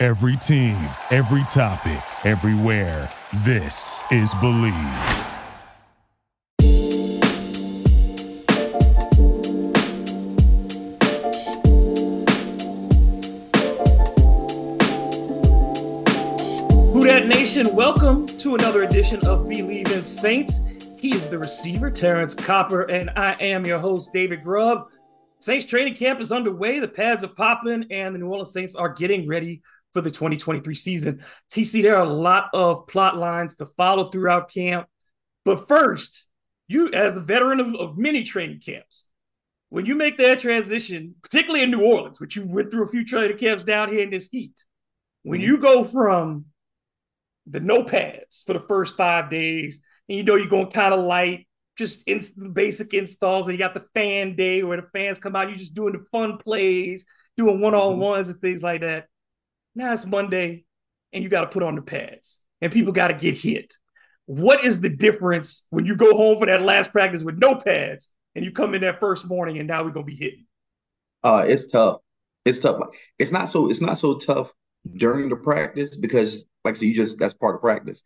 Every team, every topic, everywhere. This is BLEAV. Who Dat Nation, welcome to another edition of BLEAV in Saints. He is the receiver, Terrance Copper, and I am your host, David Grubb. Saints training camp is underway. The pads are popping, and the New Orleans Saints are getting ready for the 2023 season. TC, there are a lot of plot lines to follow throughout camp. But first, you, as the veteran of, of many training camps, when you make that transition, particularly in New Orleans, which you went through a few training camps down here in this heat, when mm-hmm. you go from the no pads for the first five days, and you know you're going kind of light, just inst- basic installs, and you got the fan day where the fans come out, you're just doing the fun plays, doing mm-hmm. one on ones and things like that. Now it's Monday, and you got to put on the pads, and people got to get hit. What is the difference when you go home for that last practice with no pads, and you come in that first morning, and now we're gonna be hitting? Uh, it's tough. It's tough. It's not so. It's not so tough during the practice because, like, so you just that's part of practice.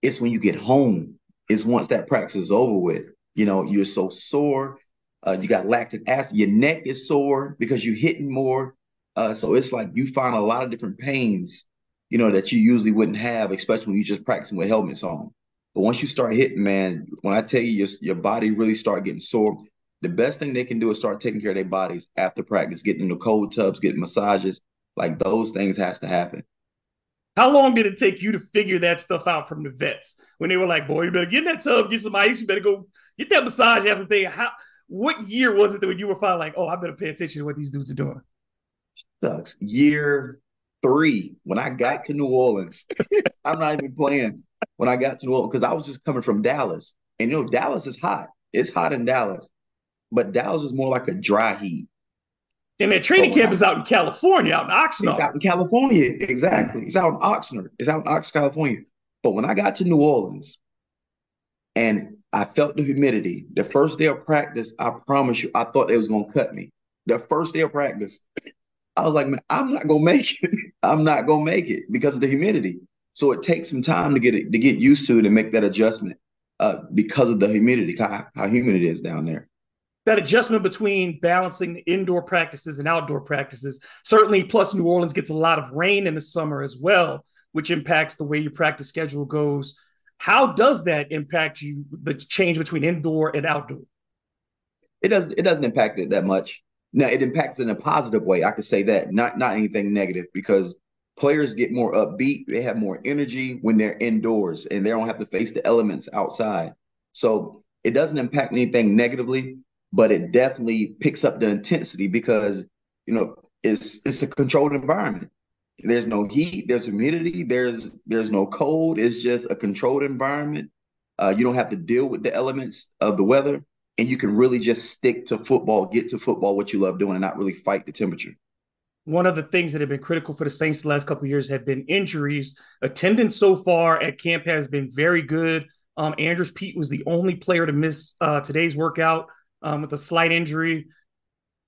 It's when you get home. It's once that practice is over with. You know, you're so sore. Uh, you got lactic acid. Your neck is sore because you're hitting more. Uh, so it's like you find a lot of different pains, you know, that you usually wouldn't have, especially when you're just practicing with helmets on. But once you start hitting, man, when I tell you your, your body really start getting sore, the best thing they can do is start taking care of their bodies after practice, getting in the cold tubs, getting massages. Like those things has to happen. How long did it take you to figure that stuff out from the vets when they were like, "Boy, you better get in that tub, get some ice, you better go get that massage after thing"? How? What year was it that when you were finally like, "Oh, I better pay attention to what these dudes are doing"? Sucks. Year three when I got to New Orleans. I'm not even playing. When I got to New Orleans, because I was just coming from Dallas, and you know Dallas is hot. It's hot in Dallas, but Dallas is more like a dry heat. And that training camp I, is out in California, out in Oxnard. It's out in California, exactly. It's out in Oxnard. It's out in Oxnard, California. But when I got to New Orleans and I felt the humidity, the first day of practice, I promise you, I thought they was gonna cut me. The first day of practice, I was like, man, I'm not gonna make it. I'm not gonna make it because of the humidity. So it takes some time to get it to get used to it and make that adjustment uh, because of the humidity, how, how humid it is down there that adjustment between balancing indoor practices and outdoor practices. Certainly, plus New Orleans gets a lot of rain in the summer as well, which impacts the way your practice schedule goes. How does that impact you, the change between indoor and outdoor? It doesn't it doesn't impact it that much. Now it impacts in a positive way. I could say that, not not anything negative, because players get more upbeat, they have more energy when they're indoors and they don't have to face the elements outside. So it doesn't impact anything negatively but it definitely picks up the intensity because you know it's it's a controlled environment. There's no heat, there's humidity, there's there's no cold. It's just a controlled environment. Uh, you don't have to deal with the elements of the weather, and you can really just stick to football, get to football, what you love doing, and not really fight the temperature. One of the things that have been critical for the Saints the last couple years have been injuries. Attendance so far at camp has been very good. Um, Andrus Peat was the only player to miss uh, today's workout um, with a slight injury.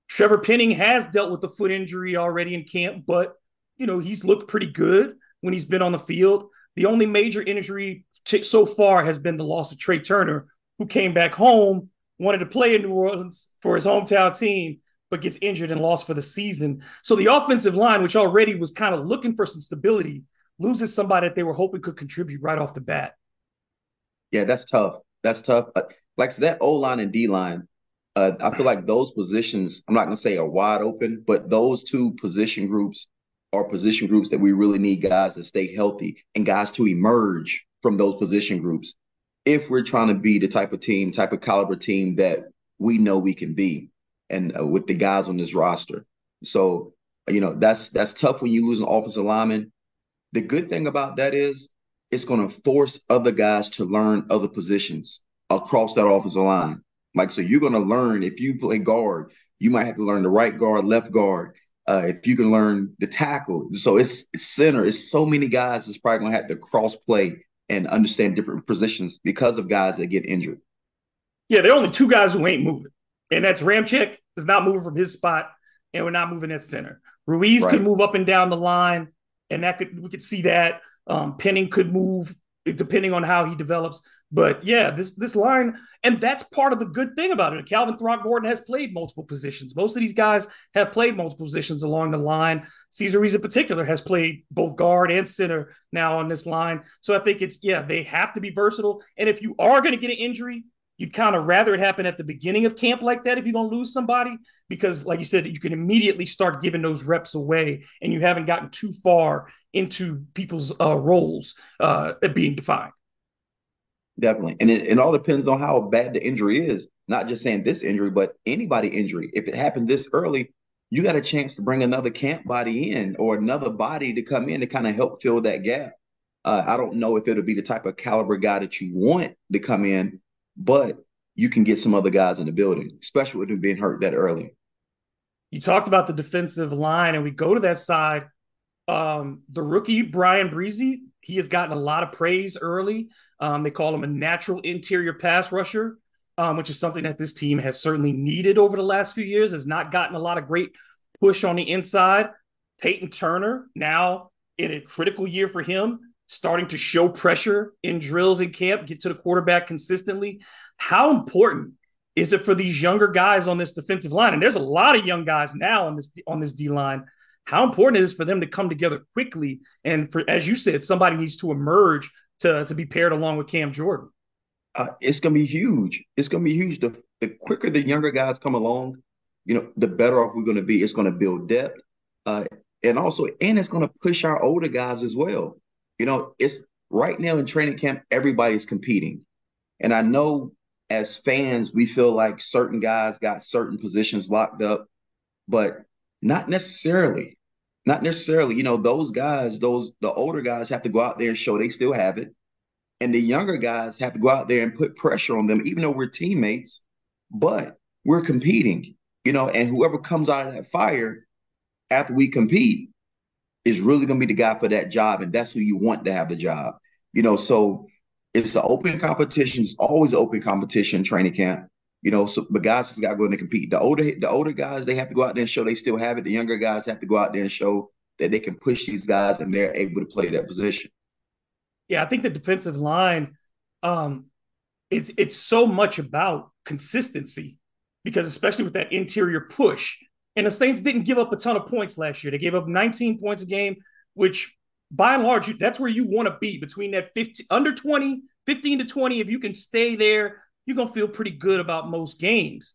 Trevor Penning has dealt with the foot injury already in camp, but you know he's looked pretty good when he's been on the field. The only major injury t- so far has been the loss of Trey Turner, who came back home, wanted to play in New Orleans for his hometown team, but gets injured and lost for the season. So the offensive line, which already was kind of looking for some stability, loses somebody that they were hoping could contribute right off the bat. Yeah, that's tough. That's tough. Like so that O line and D line, uh, I feel like those positions, I'm not going to say are wide open, but those two position groups are position groups that we really need guys to stay healthy and guys to emerge from those position groups if we're trying to be the type of team, type of caliber team that we know we can be and uh, with the guys on this roster. So You know, that's that's tough when you lose an offensive lineman. The good thing about that is it's going to force other guys to learn other positions across that offensive line. Like, so you're going to learn if you play guard, you might have to learn the right guard, left guard. Uh, if you can learn the tackle, so it's, it's center. It's so many guys that's probably going to have to cross play and understand different positions because of guys that get injured. Yeah, there are only two guys who ain't moving, and that's Ramczyk is not moving from his spot, and we're not moving at center. Ruiz right. could move up and down the line, and that could we could see that. Um, Penning could move depending on how he develops. But yeah, this this line, and that's part of the good thing about it. Calvin Throckmorton has played multiple positions. Most of these guys have played multiple positions along the line. Cesar Ruiz in particular has played both guard and center now on this line. So I think it's yeah, they have to be versatile. And if you are going to get an injury, you'd kind of rather it happen at the beginning of camp like that if you're going to lose somebody because like you said you can immediately start giving those reps away and you haven't gotten too far into people's uh, roles uh, being defined definitely and it, it all depends on how bad the injury is not just saying this injury but anybody injury if it happened this early you got a chance to bring another camp body in or another body to come in to kind of help fill that gap uh, i don't know if it'll be the type of caliber guy that you want to come in but you can get some other guys in the building, especially with him being hurt that early. You talked about the defensive line, and we go to that side. Um, the rookie Bryan Bresee, he has gotten a lot of praise early. Um, they call him a natural interior pass rusher, um, which is something that this team has certainly needed over the last few years. Has not gotten a lot of great push on the inside. Peyton Turner now in a critical year for him starting to show pressure in drills in camp, get to the quarterback consistently. How important is it for these younger guys on this defensive line? And there's a lot of young guys now on this on this D line. How important it is for them to come together quickly, and for as you said, somebody needs to emerge to to be paired along with Cam Jordan. Uh, it's going to be huge. It's going to be huge. The, the quicker the younger guys come along, you know, the better off we're going to be. It's going to build depth, uh, and also, and it's going to push our older guys as well. You know, it's right now in training camp, everybody's competing. And I know as fans, we feel like certain guys got certain positions locked up, but not necessarily. Not necessarily. You know, those guys, those the older guys have to go out there and show they still have it. And the younger guys have to go out there and put pressure on them, even though we're teammates, but we're competing, you know, and whoever comes out of that fire after we compete, is really going to be the guy for that job, and that's who you want to have the job. You know, so it's an open competition. It's always an open competition training camp. You know, so but guys just got to go in and compete. The older the older guys they have to go out there and show they still have it. The younger guys have to go out there and show that they can push these guys and they're able to play that position. Yeah, I think the defensive line, um, it's it's so much about consistency because especially with that interior push, and the Saints didn't give up a ton of points last year. They gave up 19 points a game, which by and large, that's where you want to be between that 15 under 20, 15 to 20. If you can stay there, you're gonna feel pretty good about most games.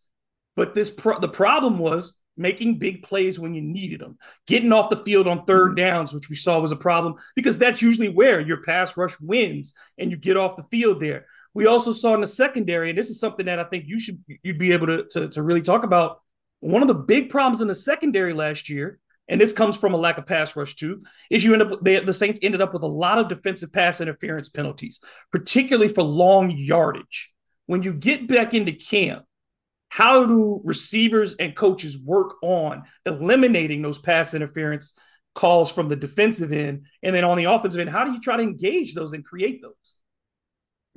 But this pro- the problem was making big plays when you needed them, getting off the field on third mm-hmm. downs, which we saw was a problem because that's usually where your pass rush wins and you get off the field there. We also saw in the secondary, and this is something that I think you should you'd be able to, to, to really talk about one of the big problems in the secondary last year, and this comes from a lack of pass rush too, is you end up they, the Saints ended up with a lot of defensive pass interference penalties, particularly for long yardage. When you get back into camp, how do receivers and coaches work on eliminating those pass interference calls from the defensive end? And then on the offensive end, how do you try to engage those and create those?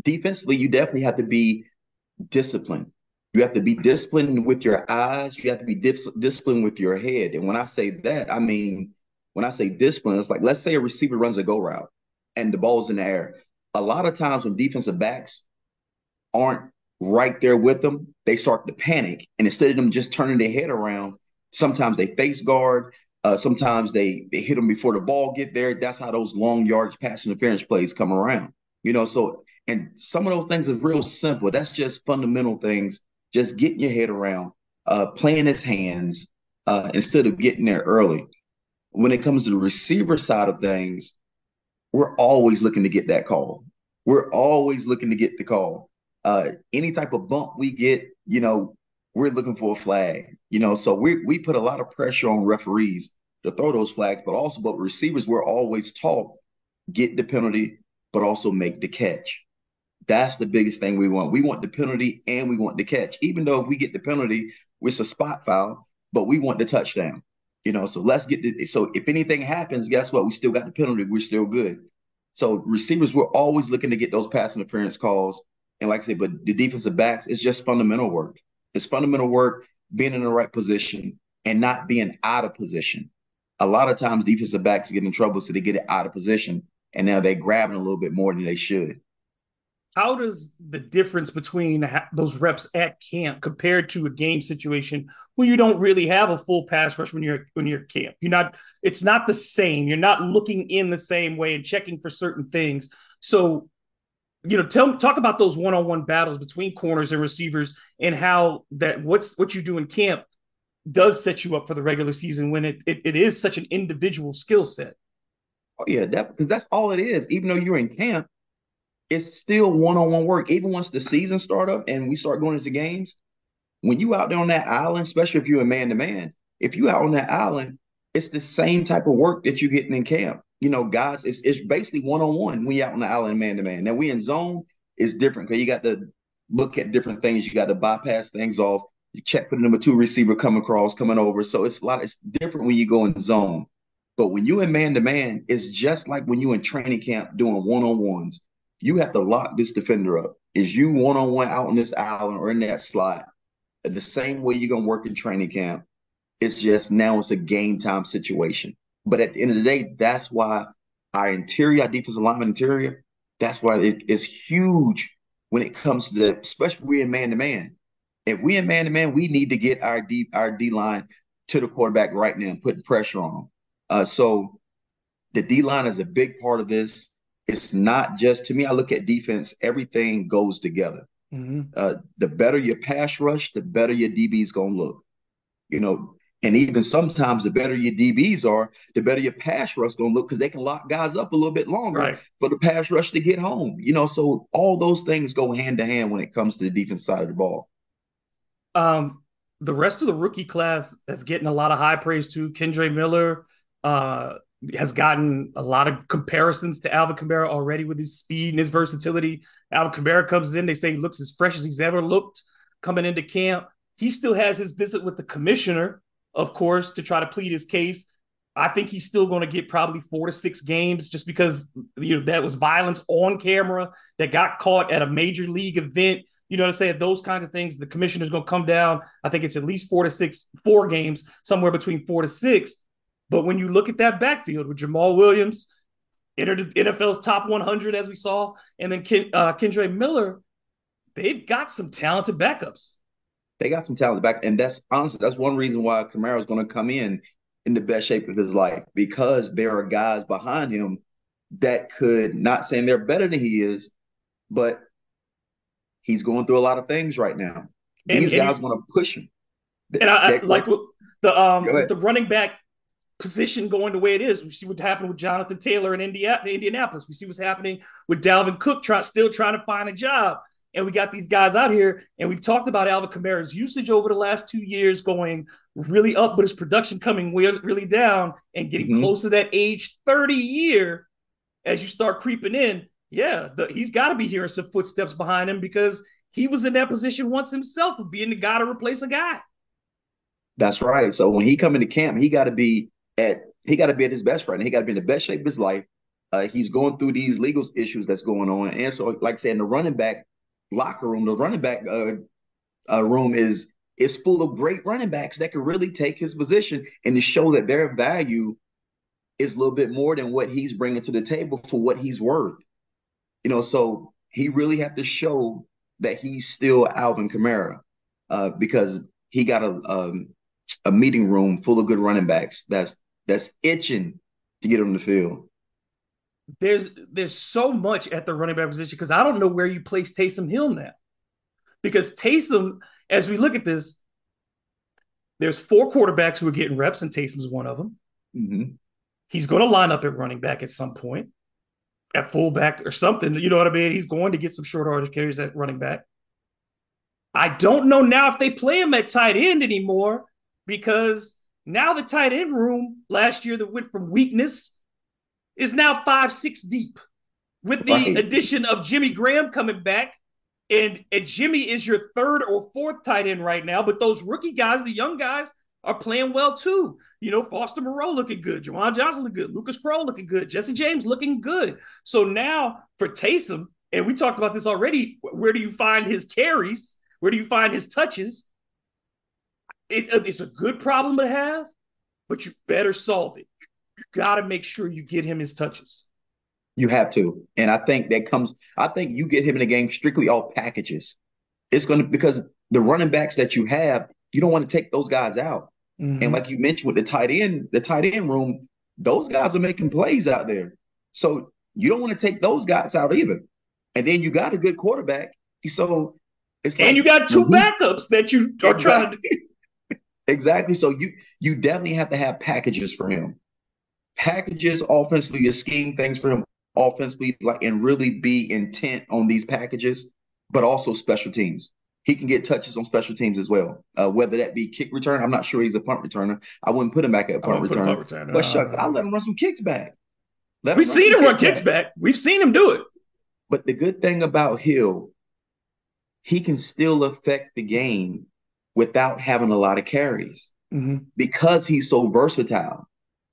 Defensively, you definitely have to be disciplined. You have to be disciplined with your eyes. You have to be dis- disciplined with your head. And when I say that, I mean, when I say discipline, it's like, let's say a receiver runs a go route and the ball's in the air. A lot of times when defensive backs aren't right there with them, they start to panic. And instead of them just turning their head around, sometimes they face guard. Uh, sometimes they they hit them before the ball get there. That's how those long yardage pass interference plays come around. You know, so and some of those things are real simple. That's just fundamental things just getting your head around, uh, playing his hands uh, instead of getting there early. When it comes to the receiver side of things, we're always looking to get that call. We're always looking to get the call. Uh, any type of bump we get, you know, we're looking for a flag. You know, so we we put a lot of pressure on referees to throw those flags, but also, but receivers, we're always taught get the penalty, but also make the catch. That's the biggest thing we want. We want the penalty and we want the catch. Even though if we get the penalty, it's a spot foul, but we want the touchdown. You know, so let's get the so if anything happens, guess what? We still got the penalty. We're still good. So receivers, we're always looking to get those pass interference calls. And like I said, but the defensive backs, it's just fundamental work. It's fundamental work, being in the right position and not being out of position. A lot of times defensive backs get in trouble, so they get it out of position and now they're grabbing a little bit more than they should. How does the difference between those reps at camp compared to a game situation when you don't really have a full pass rush when you're when you're camp? You're not. It's not the same. You're not looking in the same way and checking for certain things. So, you know, tell talk about those one on one battles between corners and receivers and how that what's what you do in camp does set you up for the regular season when it it, it is such an individual skill set. Oh yeah, that that's all it is. Even though you're in camp, it's still one-on-one work. Even once the season start up and we start going into games, when you out there on that island, especially if you're a man-to-man, if you out on that island, it's the same type of work that you're getting in camp. You know, guys, it's it's basically one-on-one when you out on the island man-to-man. Now we in zone is different because you got to look at different things. You got to bypass things off. You check for the number two receiver coming across, coming over. So it's a lot. It's different when you go in zone. But when you in man to man, it's just like when you in training camp doing one on ones. You have to lock this defender up. Is you one on one out on this island or in that slot? The same way you're gonna work in training camp. It's just now it's a game time situation. But at the end of the day, that's why our interior, our defensive lineman interior, that's why it is huge when it comes to the, especially we're in man to man. If we in man to man, we need to get our D our D line to the quarterback right now and putting pressure on them. Uh, so the D line is a big part of this. It's not just to me. I look at defense; everything goes together. Mm-hmm. Uh, the better your pass rush, the better your DB is going to look. You know, and even sometimes the better your DBs are, the better your pass rush going to look because they can lock guys up a little bit longer right. for the pass rush to get home. You know, so all those things go hand to hand when it comes to the defense side of the ball. Um, the rest of the rookie class is getting a lot of high praise too. Kendre Miller, uh, has gotten a lot of comparisons to Alvin Kamara already with his speed and his versatility. Alvin Kamara comes in, they say he looks as fresh as he's ever looked coming into camp. He still has his visit with the commissioner, of course, to try to plead his case. I think he's still going to get probably four to six games just because you know that was violence on camera that got caught at a major league event. You know what I'm saying? Those kinds of things. The commissioner's going to come down. I think it's at least four to six, four games, somewhere between four to six. But when you look at that backfield with Jamaal Williams, entered NFL's top 100 as we saw, and then Ken, uh, Kendre Miller, they've got some talented backups. They got some talent back, and that's honestly that's one reason why Kamara is going to come in in the best shape of his life because there are guys behind him that could not saying they're better than he is, but he's going through a lot of things right now. These and, guys want to push him. And I, I like the um the running back position going the way it is. We see what happened with Jonathan Taylor in Indiana, Indianapolis. We see what's happening with Dalvin Cook try, still trying to find a job. And we got these guys out here, and we've talked about Alvin Kamara's usage over the last two years going really up, but his production coming really down and getting mm-hmm. close to that age 30 year as you start creeping in. Yeah, the, he's got to be hearing some footsteps behind him because he was in that position once himself of being the guy to replace a guy. That's right. So when he come into camp, he got to be at he got to be at his best right now. He got to be in the best shape of his life. Uh, he's going through these legal issues that's going on, and so like I said, in the running back locker room, the running back uh, uh, room is is full of great running backs that can really take his position and to show that their value is a little bit more than what he's bringing to the table for what he's worth. You know, so he really have to show that he's still Alvin Kamara uh, because he got a um, a meeting room full of good running backs that's that's itching to get on the field. There's there's so much at the running back position because I don't know where you place Taysom Hill now. Because Taysom, as we look at this, there's four quarterbacks who are getting reps, and Taysom's one of them. Mm-hmm. He's going to line up at running back at some point, at fullback or something. You know what I mean? He's going to get some short yardage carries at running back. I don't know now if they play him at tight end anymore because Now the tight end room last year that went from weakness is now five, six deep with the right. addition of Jimmy Graham coming back. And, and Jimmy is your third or fourth tight end right now. But those rookie guys, the young guys, are playing well too. You know, Foster Moreau looking good, Juwan Johnson looking good, Lucas Krull looking good, Jesse James looking good. So now for Taysom, and we talked about this already, where do you find his carries? Where do you find his touches? It, uh, it's a good problem to have, but you better solve it. You got to make sure you get him his touches. You have to. And I think that comes, I think you get him in the game strictly all packages. It's going to, because the running backs that you have, you don't want to take those guys out. Mm-hmm. And like you mentioned with the tight end, the tight end room, those guys are making plays out there. So you don't want to take those guys out either. And then you got a good quarterback. So it's like, and you got two backups that you are trying to exactly. So you you definitely have to have packages for him. Packages offensively, you scheme things for him offensively, like and really be intent on these packages, but also special teams he can get touches on special teams as well. Uh, whether that be kick return, I'm not sure he's a punt returner. I wouldn't put him back at punt return. Punt returner. But shucks, I'll let him run some kicks back. Let We've seen him run kicks back. back. We've seen him do it. But the good thing about Hill, he can still affect the game without having a lot of carries mm-hmm. because he's so versatile.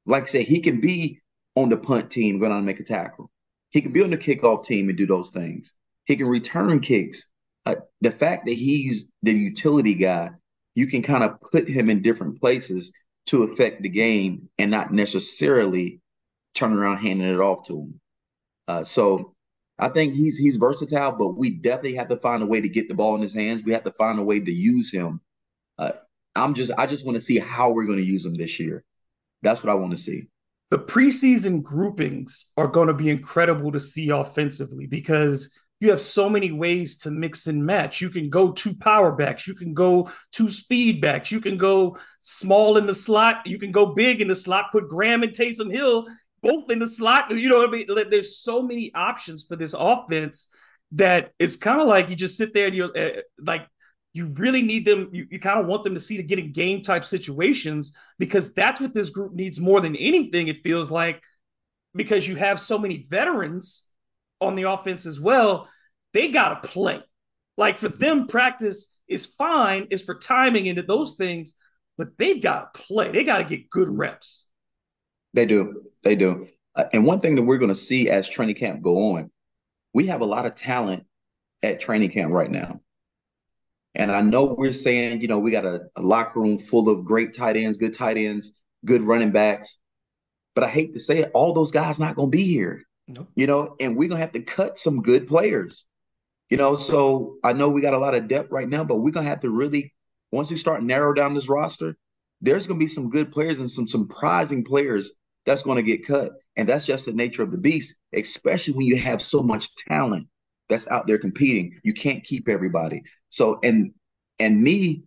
Like I said, he can be on the punt team going on and make a tackle. He can be on the kickoff team and do those things. He can return kicks uh, the fact that he's the utility guy, you can kind of put him in different places to affect the game and not necessarily turn around handing it off to him. Uh, so I think he's he's versatile, but we definitely have to find a way to get the ball in his hands. We have to find a way to use him. Uh, I'm just I just want to see how we're going to use him this year. That's what I want to see. The preseason groupings are going to be incredible to see offensively because you have so many ways to mix and match. You can go two power backs, you can go two speed backs, you can go small in the slot, you can go big in the slot, put Graham and Taysom Hill both in the slot. You know what I mean? There's so many options for this offense that it's kind of like you just sit there and you're uh, like, you really need them. You, you kind of want them to see to get in game type situations because that's what this group needs more than anything. It feels like because you have so many veterans on the offense as well, they got to play. Like for them, practice is fine, is for timing into those things, but they've got to play. They got to get good reps. They do. They do. Uh, and one thing that we're going to see as training camp go on, we have a lot of talent at training camp right now. And I know we're saying, you know, we got a, a locker room full of great tight ends, good tight ends, good running backs. But I hate to say it, all those guys not going to be here. Nope. You know, and we're gonna have to cut some good players. You know, so I know we got a lot of depth right now, but we're gonna have to really once we start narrow down this roster, there's gonna be some good players and some surprising players that's gonna get cut. And that's just the nature of the beast, especially when you have so much talent that's out there competing. You can't keep everybody. So and and me,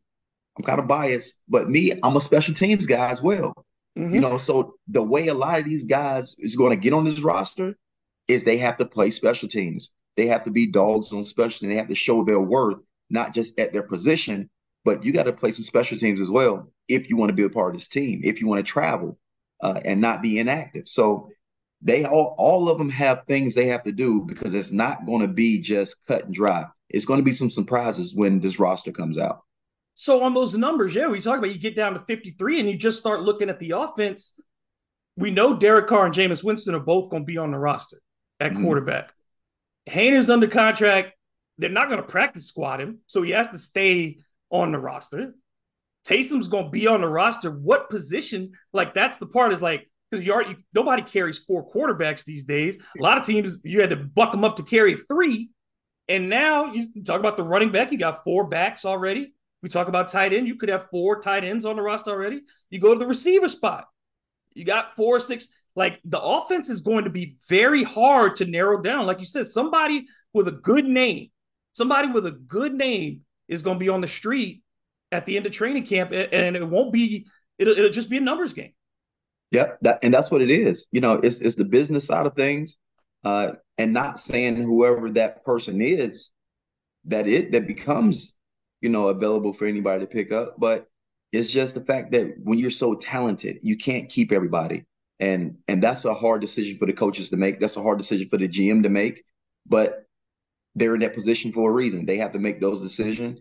I'm kind of biased, but me, I'm a special teams guy as well. Mm-hmm. You know, so the way a lot of these guys is going to get on this roster is they have to play special teams. They have to be dogs on special, and they have to show their worth, not just at their position, but you got to play some special teams as well if you want to be a part of this team, if you want to travel uh, and not be inactive. So they all all of them have things they have to do because it's not going to be just cut and dry. It's going to be some surprises when this roster comes out. So on those numbers, yeah, we talk about you get down to 53 and you just start looking at the offense. We know Derek Carr and Jameis Winston are both going to be on the roster at mm-hmm. quarterback. Haener's under contract. They're not going to practice squad him, so he has to stay on the roster. Taysom's going to be on the roster. What position? Like that's the part is like because you are you, nobody carries four quarterbacks these days. A lot of teams you had to buck them up to carry three, and now you talk about the running back. You got four backs already. We talk about tight end. You could have four tight ends on the roster already. You go to the receiver spot. You got four, six. Like the offense is going to be very hard to narrow down. Like you said, somebody with a good name, somebody with a good name is going to be on the street at the end of training camp, and it won't be. It'll, it'll just be a numbers game. Yep, that, and that's what it is. You know, it's it's the business side of things, uh, and not saying whoever that person is that it that becomes you know available for anybody to pick up, but It's just the fact that when you're so talented, you can't keep everybody. And and that's a hard decision for the coaches to make. That's a hard decision for the GM to make. But they're in that position for a reason. They have to make those decisions.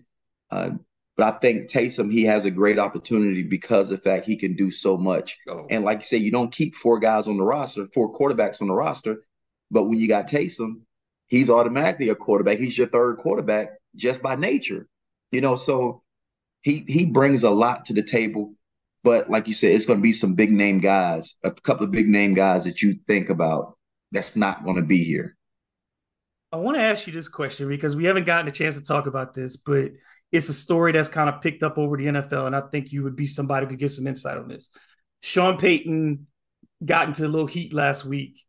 Uh, but I think Taysom, he has a great opportunity because of the fact he can do so much. Oh. And like you say, you don't keep four guys on the roster, four quarterbacks on the roster. But when you got Taysom, he's automatically a quarterback. He's your third quarterback just by nature. You know, so he he brings a lot to the table. But like you said, it's going to be some big name guys, a couple of big name guys that you think about that's not going to be here. I want to ask you this question because we haven't gotten a chance to talk about this, but it's a story that's kind of picked up over the NFL, and I think you would be somebody who could give some insight on this. Sean Payton got into a little heat last week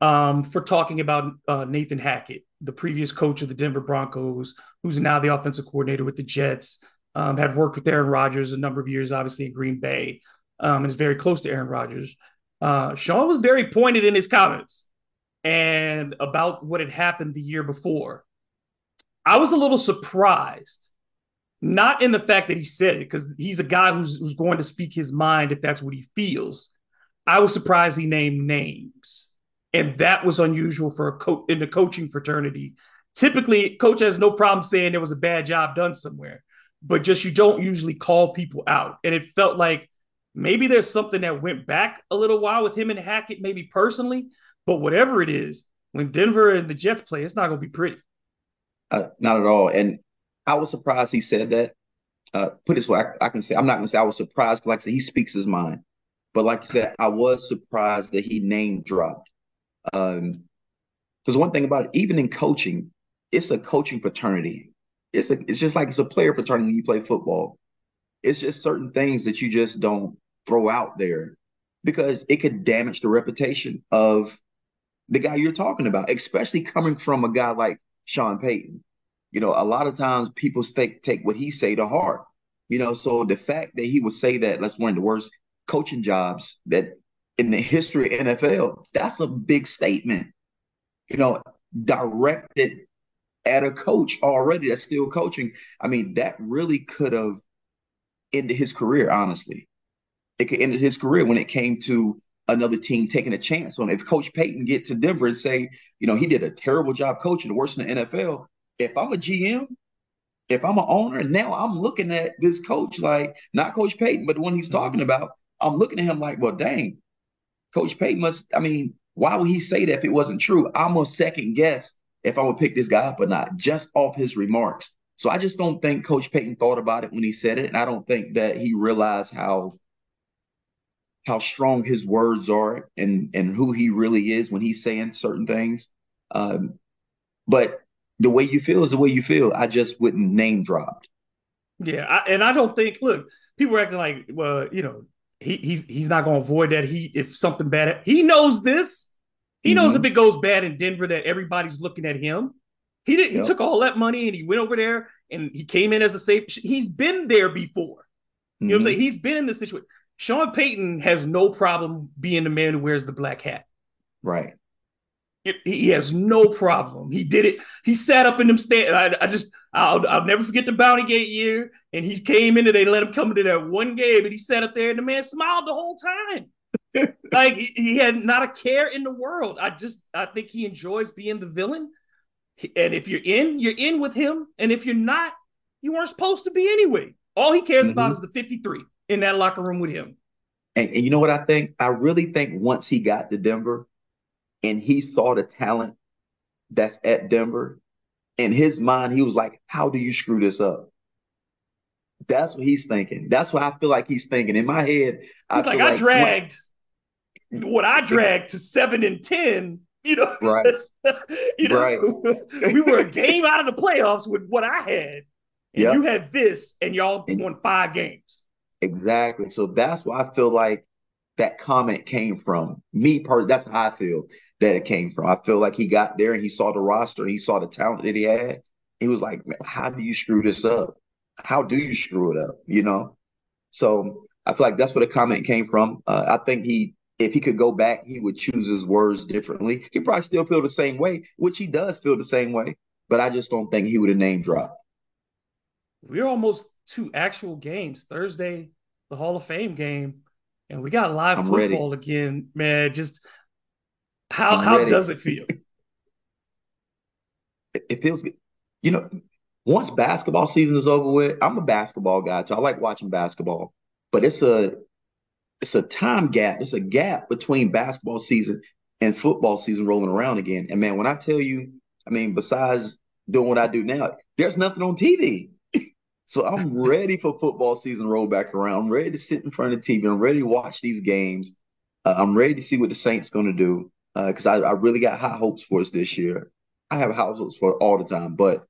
um, for talking about uh, Nathan Hackett, the previous coach of the Denver Broncos, who's now the offensive coordinator with the Jets. Um, had worked with Aaron Rodgers a number of years, obviously in Green Bay, um, and is very close to Aaron Rodgers. Uh, Sean was very pointed in his comments and about what had happened the year before. I was a little surprised, not in the fact that he said it, because he's a guy who's, who's going to speak his mind if that's what he feels. I was surprised he named names. And that was unusual for a coach in the coaching fraternity. Typically, coach has no problem saying there was a bad job done somewhere, but just you don't usually call people out. And it felt like maybe there's something that went back a little while with him and Hackett, maybe personally, but whatever it is, when Denver and the Jets play, it's not going to be pretty. Uh, not at all. And I was surprised he said that. Uh, put this way, I, I, can say I'm not going to say I was surprised. Like I said, he speaks his mind. But like you said, I was surprised that he name dropped. Um, because one thing about it, even in coaching, it's a coaching fraternity. It's a, it's just like it's a player fraternity when you play football. It's just certain things that you just don't throw out there because it could damage the reputation of the guy you're talking about, especially coming from a guy like Sean Payton. You know, a lot of times people take take what he say to heart. You know, so the fact that he would say that that's one of the worst coaching jobs that in the history of NFL, that's a big statement. You know, directed at a coach already that's still coaching. I mean, that really could have ended his career, honestly. It could end his career when it came to another team taking a chance on. If Coach Payton get to Denver and say, you know, he did a terrible job coaching, the worst in the NFL. If I'm a GM, if I'm an owner, now I'm looking at this coach like not Coach Payton, but the one he's talking about, I'm looking at him like, well, dang, Coach Payton must. I mean, why would he say that if it wasn't true? I'm gonna second guess if I would pick this guy up or not, just off his remarks. So I just don't think Coach Payton thought about it when he said it, and I don't think that he realized how how strong his words are and and who he really is when he's saying certain things. Um, but the way you feel is the way you feel. I just wouldn't name drop. Yeah, I, and I don't think. Look, people are acting like, well, you know, he, he's he's not going to avoid that. He if something bad, he knows this. He knows mm-hmm. if it goes bad in Denver that everybody's looking at him. He did. Yep. He took all that money and he went over there and he came in as a safe. He's been there before. You know what I'm mm-hmm. saying? He's been in this situation. Sean Payton has no problem being the man who wears the black hat. Right. It, he has no problem. He did it. He sat up in them stand. I, I, just, I'll, I'll never forget the Bounty Gate year. And he came in and they let him come into that one game and he sat up there and the man smiled the whole time. like he, he, had not a care in the world. I just, I think he enjoys being the villain. And if you're in, you're in with him. And if you're not, you weren't supposed to be anyway. All he cares mm-hmm. about is the 53 in that locker room with him. And, and you know what I think? I really think once he got to Denver and he saw the talent that's at Denver, in his mind, he was like, How do you screw this up? That's what he's thinking. That's what I feel like he's thinking. In my head, he's I like, I dragged once... what I dragged to seven and ten. You know, right? you know, right. we were a game out of the playoffs with what I had, and yep. you had this, and y'all and, won five games. Exactly. So that's why I feel like that comment came from me. Part that's how I feel that it came from. I feel like he got there and he saw the roster and he saw the talent that he had. He was like, "How do you screw this up? How do you screw it up?" You know. So I feel like that's where the comment came from. Uh, I think he, if he could go back, he would choose his words differently. He probably still feel the same way, which he does feel the same way. But I just don't think he would have name dropped. We're almost to actual games Thursday the Hall of Fame game, and we got live I'm football ready. again, man. Just how how does it feel? It, it feels good. You know, once basketball season is over with, I'm a basketball guy so I like watching basketball, but it's a it's a time gap. It's a gap between basketball season and football season rolling around again. And man, when I tell you, I mean, besides doing what I do now, there's nothing on TV. So I'm ready for football season roll back around. I'm ready to sit in front of the TV. I'm ready to watch these games. Uh, I'm ready to see what the Saints going to do Uh, because I, I really got high hopes for us this year. I have high hopes for it all the time, but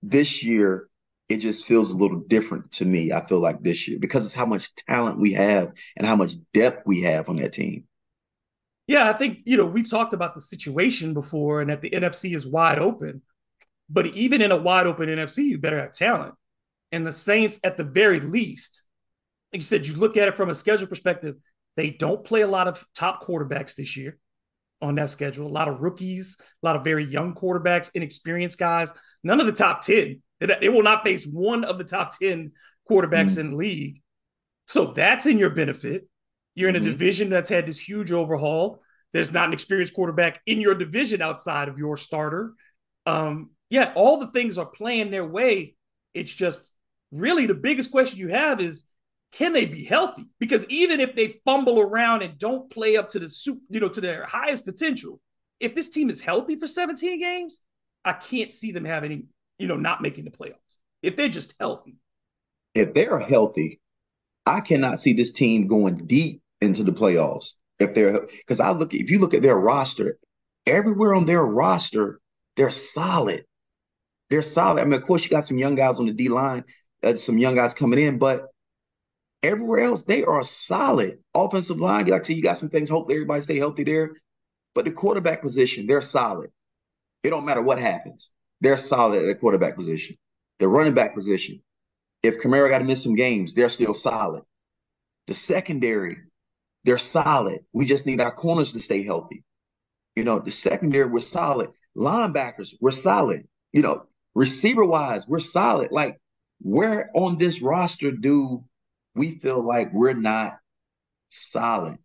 this year it just feels a little different to me. I feel like this year because it's how much talent we have and how much depth we have on that team. Yeah, I think, you know, we've talked about the situation before and that the NFC is wide open. But even in a wide open NFC, you better have talent. And the Saints, at the very least, like you said, you look at it from a schedule perspective, they don't play a lot of top quarterbacks this year on that schedule. A lot of rookies, a lot of very young quarterbacks, inexperienced guys. None of the top 10. They will not face one of the top 10 quarterbacks mm-hmm. in the league. So that's in your benefit. You're in a mm-hmm. division that's had this huge overhaul. There's not an experienced quarterback in your division outside of your starter. Um, yeah, all the things are playing their way. It's just really the biggest question you have is can they be healthy? Because even if they fumble around and don't play up to the you know, to their highest potential, if this team is healthy for 17 games, I can't see them having, you know, not making the playoffs. If they're just healthy. If they're healthy, I cannot see this team going deep into the playoffs. If they're because I look if you look at their roster, everywhere on their roster, they're solid. They're solid. I mean, of course, you got some young guys on the D line uh, some young guys coming in, but everywhere else they are solid. Offensive line, like I said, you got some things. Hopefully, everybody stay healthy there. But the quarterback position, they're solid. It don't matter what happens. They're solid at the quarterback position. The running back position, if Kamara got to miss some games, they're still solid. The secondary, they're solid. We just need our corners to stay healthy. You know, the secondary, we're solid. Linebackers, we're solid. You know, receiver wise, we're solid. Like where on this roster do we feel like we're not solid?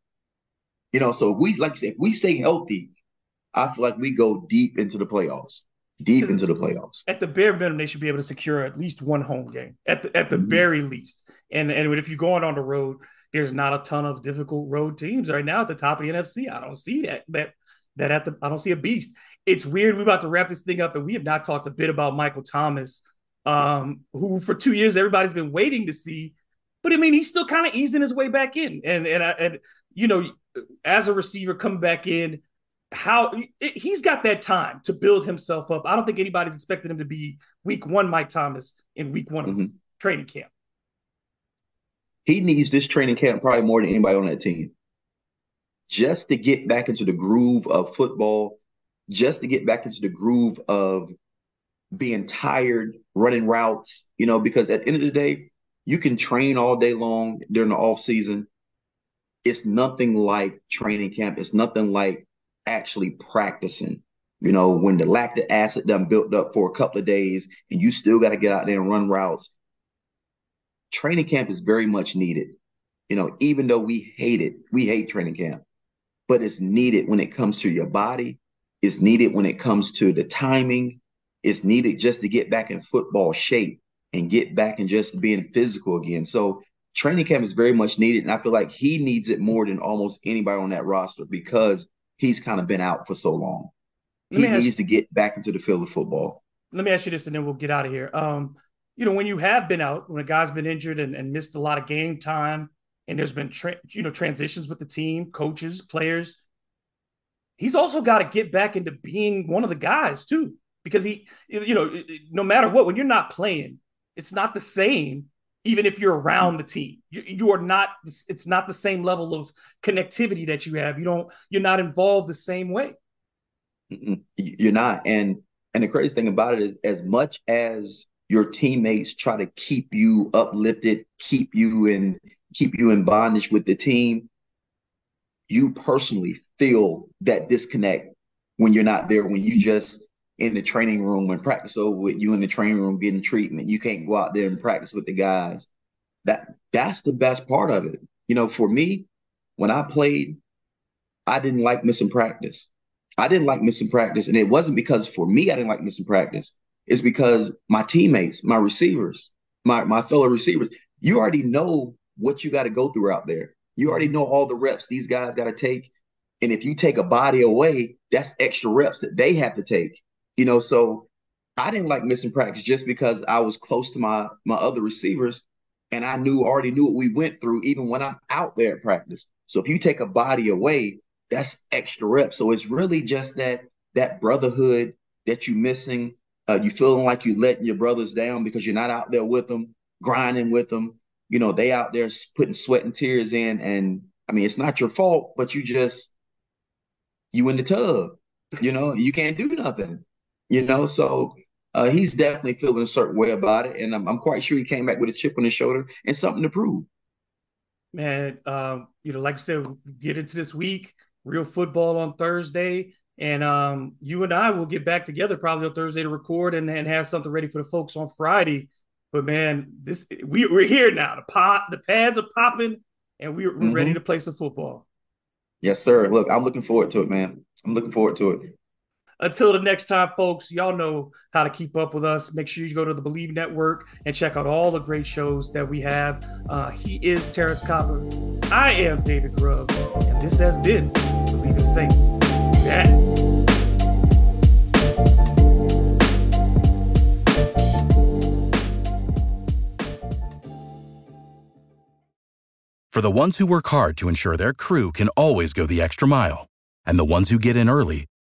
You know, so if we like you said, if we stay healthy, I feel like we go deep into the playoffs. Deep into the playoffs. At the bare minimum, they should be able to secure at least one home game. At the at the mm-hmm. very least. And and if you're going on the road, there's not a ton of difficult road teams right now at the top of the NFC. I don't see that that that at the I don't see a beast. It's weird. We're about to wrap this thing up, and we have not talked a bit about Michael Thomas um, who for two years everybody's been waiting to see. But I mean, he's still kind of easing his way back in, and and and you know, as a receiver coming back in, how he's got that time to build himself up. I don't think anybody's expected him to be week one Mike Thomas in week one mm-hmm. of training camp. He needs this training camp probably more than anybody on that team. Just to get back into the groove of football, just to get back into the groove of being tired, running routes, you know, because at the end of the day, you can train all day long during the off season. It's nothing like training camp. It's nothing like actually practicing. You know, when the lactic acid done built up for a couple of days and you still got to get out there and run routes. Training camp is very much needed. You know, even though we hate it, we hate training camp, but it's needed when it comes to your body. It's needed when it comes to the timing it's needed just to get back in football shape and get back and just being physical again. So training camp is very much needed. And I feel like he needs it more than almost anybody on that roster because he's kind of been out for so long. Let he needs to get back into the field of football. Let me ask you this and then we'll get out of here. Um, you know, when you have been out, when a guy's been injured and, and missed a lot of game time, and there's been tra- you know transitions with the team, coaches, players, he's also got to get back into being one of the guys too because he, you know, no matter what, when you're not playing, it's not the same. Even if you're around the team, you, you are not. It's not the same level of connectivity that you have. You don't. You're not involved the same way. You're not. And and the crazy thing about it is, as much as your teammates try to keep you uplifted, keep you in keep you in bondage with the team, you personally feel that disconnect when you're not there. When you just in the training room when practice over with you in the training room getting treatment. You can't go out there and practice with the guys. that that's the best part of it. You know, for me, when I played, I didn't like missing practice. I didn't like missing practice. And it wasn't because for me, I didn't like missing practice. It's because my teammates, my receivers, my, my fellow receivers, you already know what you got to go through out there. You already know all the reps these guys got to take. And if you take a body away, that's extra reps that they have to take. You know, so I didn't like missing practice just because I was close to my my other receivers and I knew already knew what we went through even when I'm out there at practice. So if you take a body away, that's extra reps. So it's really just that that brotherhood that you're missing. Uh, you feeling like you're letting your brothers down because you're not out there with them, grinding with them. You know, they out there putting sweat and tears in. And I mean, it's not your fault, but you just you in the tub. You know, you can't do nothing. You know, so uh, he's definitely feeling a certain way about it, and I'm, I'm quite sure he came back with a chip on his shoulder and something to prove. Man, um, you know, like I said, get into this week real football on Thursday. And um, you and I will get back together probably on Thursday to record and, and have something ready for the folks on Friday. But man, this we, we're here now. The pot, the pads are popping, and we're, we're mm-hmm. ready to play some football. Yes, sir. Look, I'm looking forward to it, man. I'm looking forward to it. Until the next time, folks, y'all know how to keep up with us. Make sure you go to the BLEAV Network and check out all the great shows that we have. Uh, he is Terrance Copper. I am David Grubb, and this has been Bleav in Saints. Yeah. For the ones who work hard to ensure their crew can always go the extra mile, and the ones who get in early